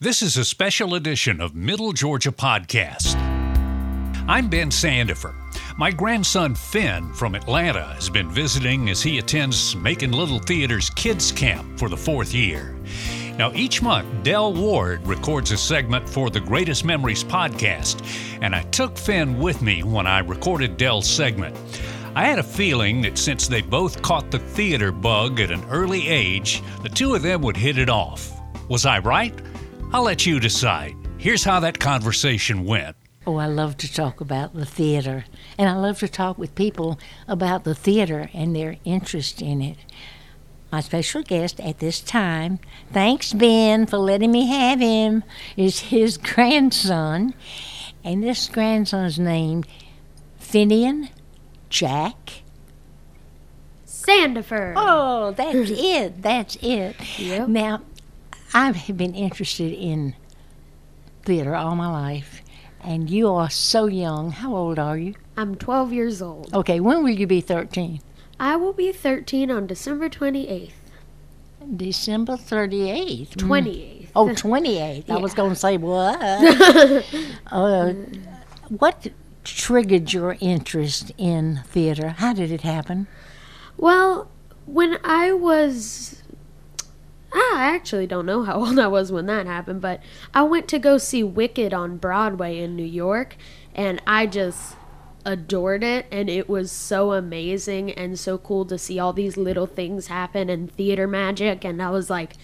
This is a special edition of Middle Georgia Podcast. I'm Ben Sandifer. My grandson Finn from Atlanta has been visiting as he attends Macon Little Theater's Kids Camp for the fourth year. Now, each month, Dell Ward records a segment for the Greatest Memories podcast, and I took Finn with me when I recorded Dell's segment. I had a feeling that since they both caught the theater bug at an early age, the two of them would hit it off. Was I right? I'll let you decide. Here's how that conversation went. Oh, I love to talk about the theater, and I love to talk with people about the theater and their interest in it. My special guest at this time, thanks Ben for letting me have him, is his grandson, and this grandson's named Finian Jack. Sandifer. Oh, that's it. That's it. Yep. Now, I've been interested in theater all my life, and you are so young. How old are you? I'm 12 years old. Okay, when will you be 13? I will be 13 on December 28th. December 38th. Mm. 28th. Oh, 28th. I was going to say what? uh, what triggered your interest in theater? How did it happen? Well, when I was. I actually don't know how old I was when that happened, but I went to go see Wicked on Broadway in New York, and I just adored it, and it was so amazing and so cool to see all these little things happen and theater magic, and I was like,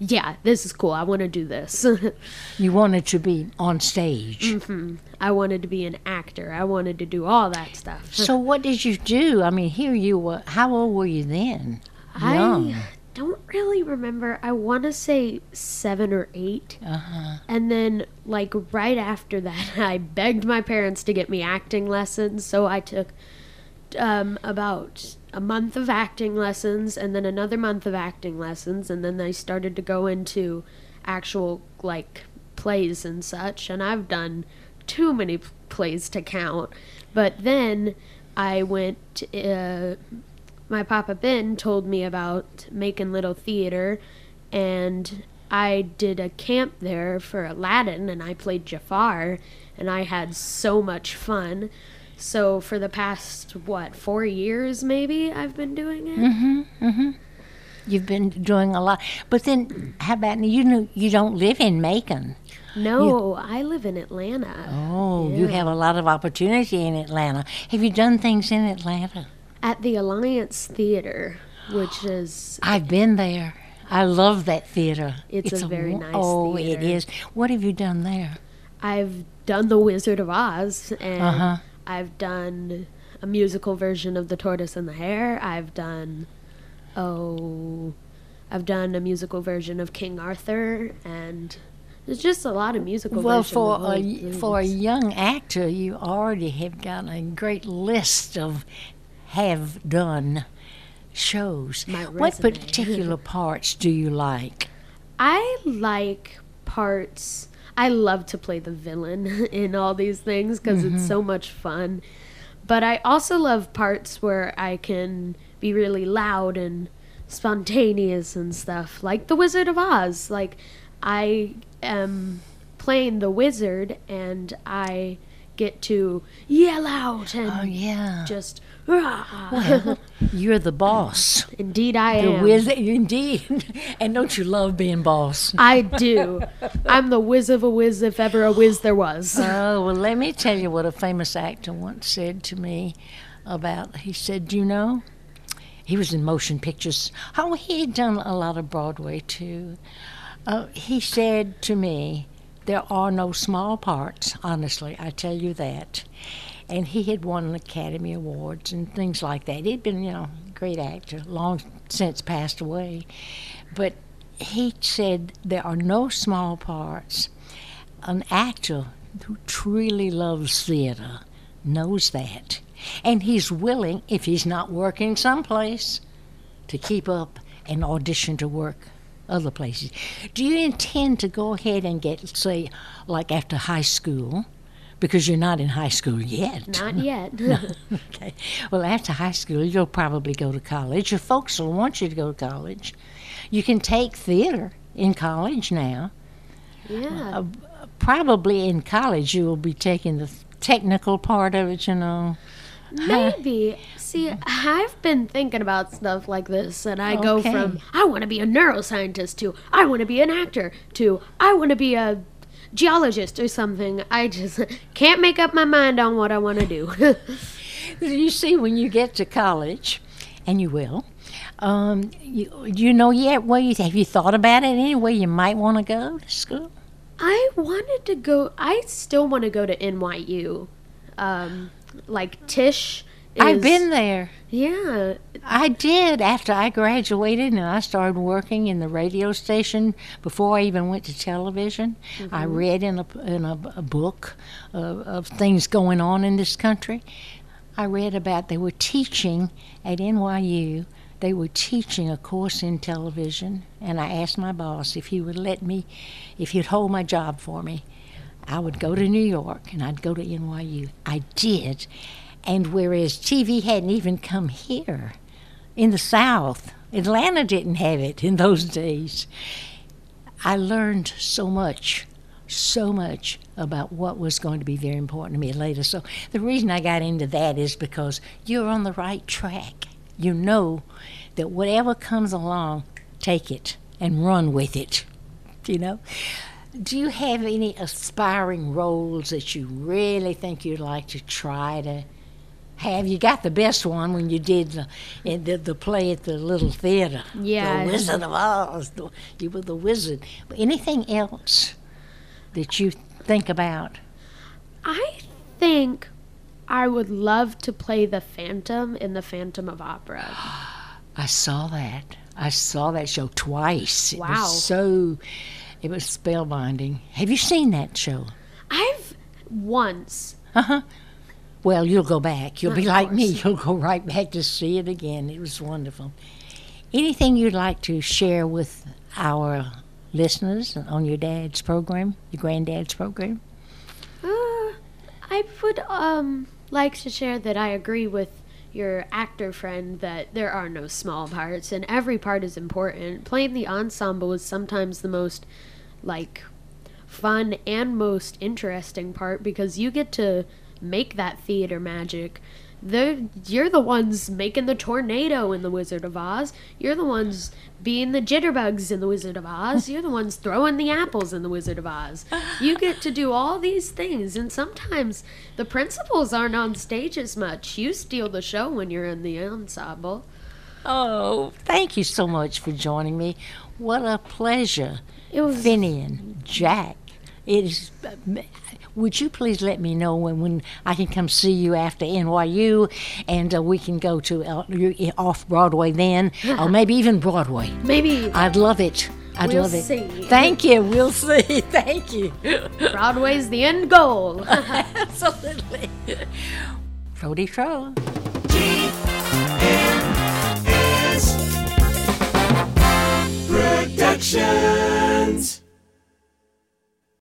yeah, this is cool. I want to do this. You wanted to be on stage. Mm-hmm. I wanted to be an actor. I wanted to do all that stuff. So, what did you do? I mean, here you were. How old were you then? Young. Don't really remember. I want to say seven or eight. Uh-huh. And then, like, right after that, I begged my parents to get me acting lessons. So I took um, about a month of acting lessons and then another month of acting lessons. And then I started to go into actual, like, plays and such. And I've done too many plays to count. But then I went. Uh, my papa Ben told me about Macon Little Theater, and I did a camp there for Aladdin, and I played Jafar, and I had so much fun. So for the past what four years, maybe I've been doing it. Mm-hmm. Mm-hmm. You've been doing a lot, but then how about you? Know you don't live in Macon. No, I live in Atlanta Oh, you have a lot of opportunity in Atlanta. Have you done things in Atlanta? At the Alliance Theater, which is I've been there. I love that theater. It's a very wo- nice Oh, theater. it is. What have you done there? I've done The Wizard of Oz, and Uh-huh. I've done a musical version of The Tortoise and the Hare. I've done, oh, I've done a musical version of King Arthur, and there's just a lot of musical Well, for a little for a young actor, you already have got a great list of have done shows. My What resume. particular parts do you like? I like parts. I love to play the villain in all these things because it's mm-hmm. so much fun. But I also love parts where I can be really loud and spontaneous and stuff, like the Wizard of Oz. Like I am playing the wizard and I get to yell out and Oh yeah. just. Well, you're the boss. Indeed, I am. The am. wizard, indeed. and don't you love being boss? I do. I'm the whiz of a whiz if ever a whiz there was. Oh, well, let me tell you what a famous actor once said to me about, he said, you know, he was in motion pictures. Oh, he had done a lot of Broadway too. Uh, he said to me, there are no small parts, honestly, I tell you that. And he had won Academy Awards and things like that. He'd been, you know, a great actor, long since passed away. But he said there are no small parts an actor who truly loves theater knows that. And he's willing, if he's not working someplace, to keep up and audition to work other places. Do you intend to go ahead and get, say, like after high school, because you're not in high school yet? Not yet. okay. Well, after high school, you'll probably go to college. Your folks will want you to go to college. You can take theater in college now. Yeah. Uh, probably in college you will be taking the technical part of it, you know. Maybe. See, I've been thinking about stuff like this, and I go Okay. from I want to be a neuroscientist to I want to be an actor to I want to be a geologist or something. I just can't make up my mind on what I want to do. You see, when you get to college, and you will, um, you, you know yet where you have you thought about it anyway? You might want to go to school. I wanted to go. I still want to go to NYU. Um, like Tisch. I've been there. Yeah. I did after I graduated and I started working in the radio station before I even went to television. I mm-hmm. read in a, in a, a book of, of things going on in this country. I read about they were teaching at NYU, they were teaching a course in television, and I asked my boss if he would let me, if he'd hold my job for me. I would go to New York and I'd go to NYU. I did. And whereas TV hadn't even come here in the South, Atlanta didn't have it in those days. I learned so much, so much about what was going to be very important to me later. So the reason I got into that is because you're on the right track. You know that whatever comes along, take it and run with it. You know? Do you have any aspiring roles that you really think you'd like to try to have? You got the best one when you did the, the, the play at the Little Theater. Yeah. The Wizard of Oz. The- You were the wizard. But anything else that you think about? I think I would love to play the Phantom in the Phantom of Opera. I saw that. I saw that show twice. It Wow. was so, it was spellbinding. Have you seen that show? I've once. Uh huh. Well, you'll go back. You'll be like me. You'll go right back to see it again. It was wonderful. Anything you'd like to share with our listeners on your dad's program, your granddad's program? Uh, I would um like to share that I agree with your actor friend that there are no small parts and every part is important. Playing the ensemble is sometimes the most like fun and most interesting part because you get to make that theater magic. They're, you're the ones making the tornado in The Wizard of Oz. You're the ones being the jitterbugs in The Wizard of Oz. You're the ones throwing the apples in The Wizard of Oz. You get to do all these things, and sometimes the principals aren't on stage as much. You steal the show when you're in the ensemble. Oh, thank you so much for joining me. What a pleasure. It was Finian Jack. It is. Would you please let me know when, when I can come see you after NYU, and uh, we can go to uh, off Broadway then, or maybe even Broadway. Maybe I'd love it. I'd we'll love it. See. Thank you. We'll see. Thank you. Broadway's the end goal. Absolutely. Frody Troll. Production. Friends.